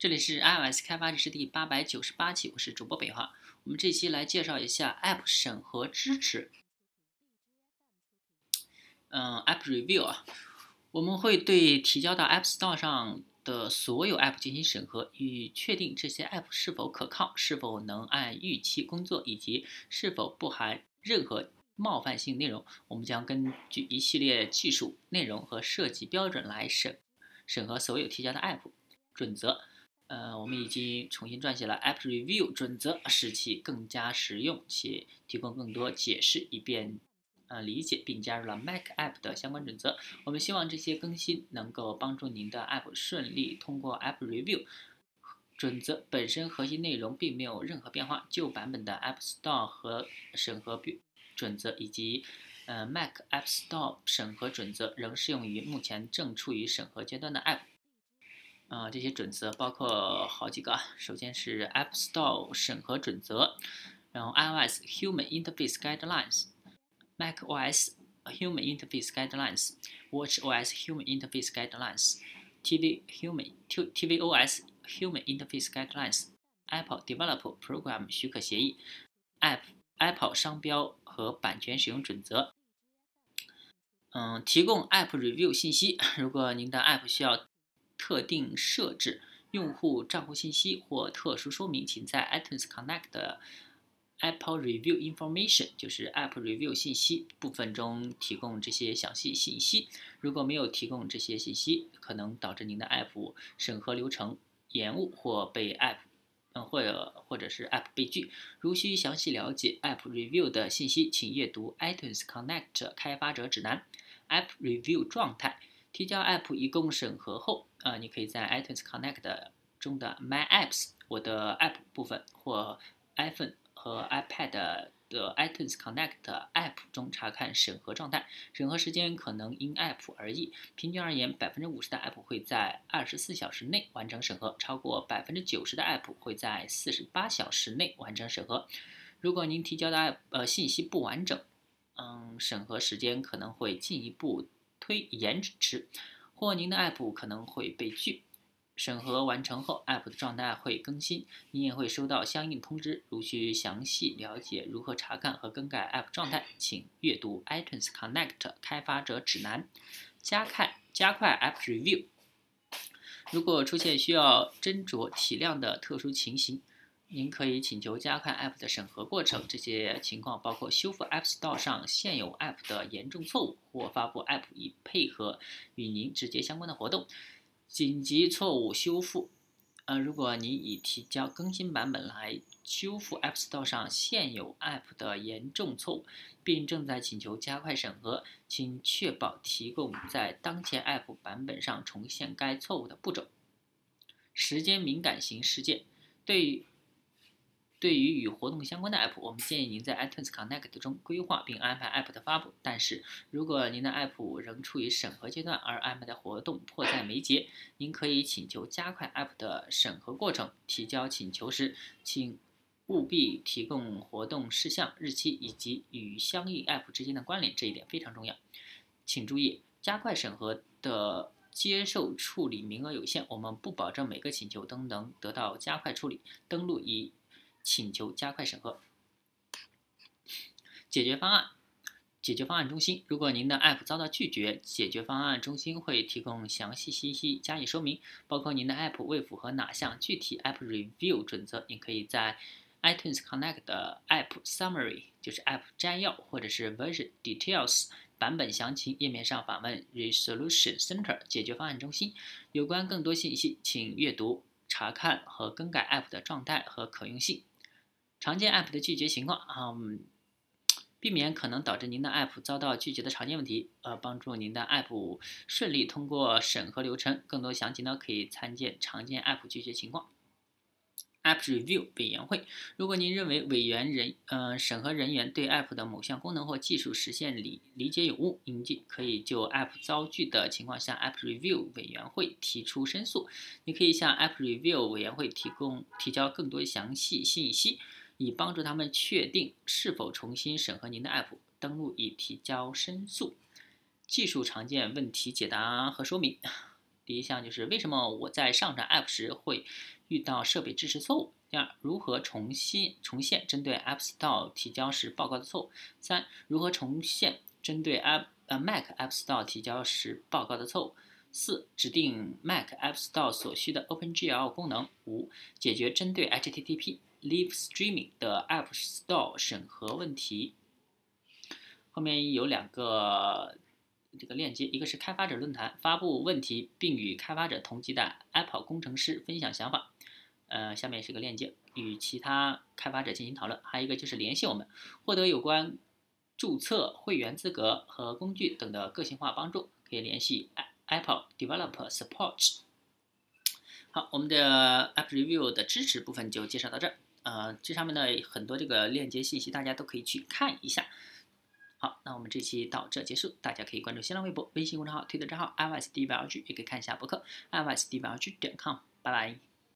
这里是 iOS 开发日志第八百九十八期，我是主播北华。我们这期来介绍一下 App 审核支持。嗯，App Review 啊，我们会对提交到 App Store 上的所有 App 进行审核，以确定这些 App 是否可靠，是否能按预期工作，以及是否不含任何冒犯性内容。我们将根据一系列技术、内容和设计标准来审审核所有提交的 App 准则。呃，我们已经重新撰写了 App Review 准则，使其更加实用，且提供更多解释，以便呃理解，并加入了 Mac App 的相关准则。我们希望这些更新能够帮助您的 App 顺利通过 App Review 准则。本身核心内容并没有任何变化，旧版本的 App Store 和审核标准则以及呃 Mac App Store 审核准则仍适用于目前正处于审核阶段的 App。啊，这些准则包括好几个。首先是 App Store 审核准则，然后 iOS Human Interface Guidelines，macOS Human Interface Guidelines，watchOS Human Interface Guidelines，TV Human tvOS Human Interface Guidelines，Apple Developer Program 许可协议，App Apple 商标和版权使用准则。嗯，提供 App Review 信息，如果您的 App 需要。特定设置用户账户信息或特殊说明，请在 iTunes Connect 的 Apple Review Information，就是 App Review 信息部分中提供这些详细信息。如果没有提供这些信息，可能导致您的 App 审核流程延误或被 App，嗯，或者或者是 App 被拒。如需详细了解 App Review 的信息，请阅读 iTunes Connect 开发者指南。App Review 状态。提交 App 一共审核后，啊，你可以在 iTunes Connect 中的 My Apps 我的 App 部分或 iPhone 和 iPad 的 iTunes Connect App 中查看审核状态。审核时间可能因 App 而异，平均而言，百分之五十的 App 会在二十四小时内完成审核，超过百分之九十的 App 会在四十八小时内完成审核。如果您提交的 App 呃信息不完整，嗯，审核时间可能会进一步。推延迟，或您的 App 可能会被拒。审核完成后，App 的状态会更新，你也会收到相应通知。如需详细了解如何查看和更改 App 状态，请阅读 iTunes Connect 开发者指南。加快加快 App Review。如果出现需要斟酌体谅的特殊情形。您可以请求加快 App 的审核过程，这些情况包括修复 App Store 上现有 App 的严重错误，或发布 App 以配合与您直接相关的活动。紧急错误修复，呃，如果您已提交更新版本来修复 App Store 上现有 App 的严重错误，并正在请求加快审核，请确保提供在当前 App 版本上重现该错误的步骤。时间敏感型事件，对于对于与活动相关的 App，我们建议您在 iTunes Connect 中规划并安排 App 的发布。但是如果您的 App 仍处于审核阶段，而安排的活动迫在眉睫，您可以请求加快 App 的审核过程。提交请求时，请务必提供活动事项、日期以及与相应 App 之间的关联，这一点非常重要。请注意，加快审核的接受处理名额有限，我们不保证每个请求都能得到加快处理。登录以请求加快审核。解决方案，解决方案中心。如果您的 App 遭到拒绝，解决方案中心会提供详细信息加以说明，包括您的 App 未符合哪项具体 App Review 准则。您可以在 iTunes Connect 的 App Summary，就是 App 摘要，或者是 Version Details 版本详情页面上访问 Resolution Center 解决方案中心。有关更多信息，请阅读、查看和更改 App 的状态和可用性。常见 App 的拒绝情况啊，避免可能导致您的 App 遭到拒绝的常见问题，呃，帮助您的 App 顺利通过审核流程。更多详情呢，可以参见常见 App 拒绝情况。App Review 委员会，如果您认为委员人，呃，审核人员对 App 的某项功能或技术实现理理解有误，您可以就 App 遭拒的情况向 App Review 委员会提出申诉。你可以向 App Review 委员会提供提交更多详细信息。以帮助他们确定是否重新审核您的 App。登录以提交申诉。技术常见问题解答和说明。第一项就是为什么我在上传 App 时会遇到设备支持错误？第二，如何重新重现针对 App Store 提交时报告的错误？三，如何重现针对 App 呃 Mac App Store 提交时报告的错误？四、指定 Mac App Store 所需的 OpenGL 功能。五、解决针对 HTTP Live Streaming 的 App Store 审核问题。后面有两个这个链接，一个是开发者论坛，发布问题并与开发者同级的 Apple 工程师分享想法。呃，下面是个链接，与其他开发者进行讨论。还有一个就是联系我们，获得有关注册会员资格和工具等的个性化帮助，可以联系 App Apple Developer Support。好，我们的 App Review 的支持部分就介绍到这儿。呃，这上面的很多这个链接信息，大家都可以去看一下。好，那我们这期到这结束，大家可以关注新浪微博、微信公众号、推特账号 iOS DevLG，也可以看一下博客 iOS DevLG 点 com。拜拜。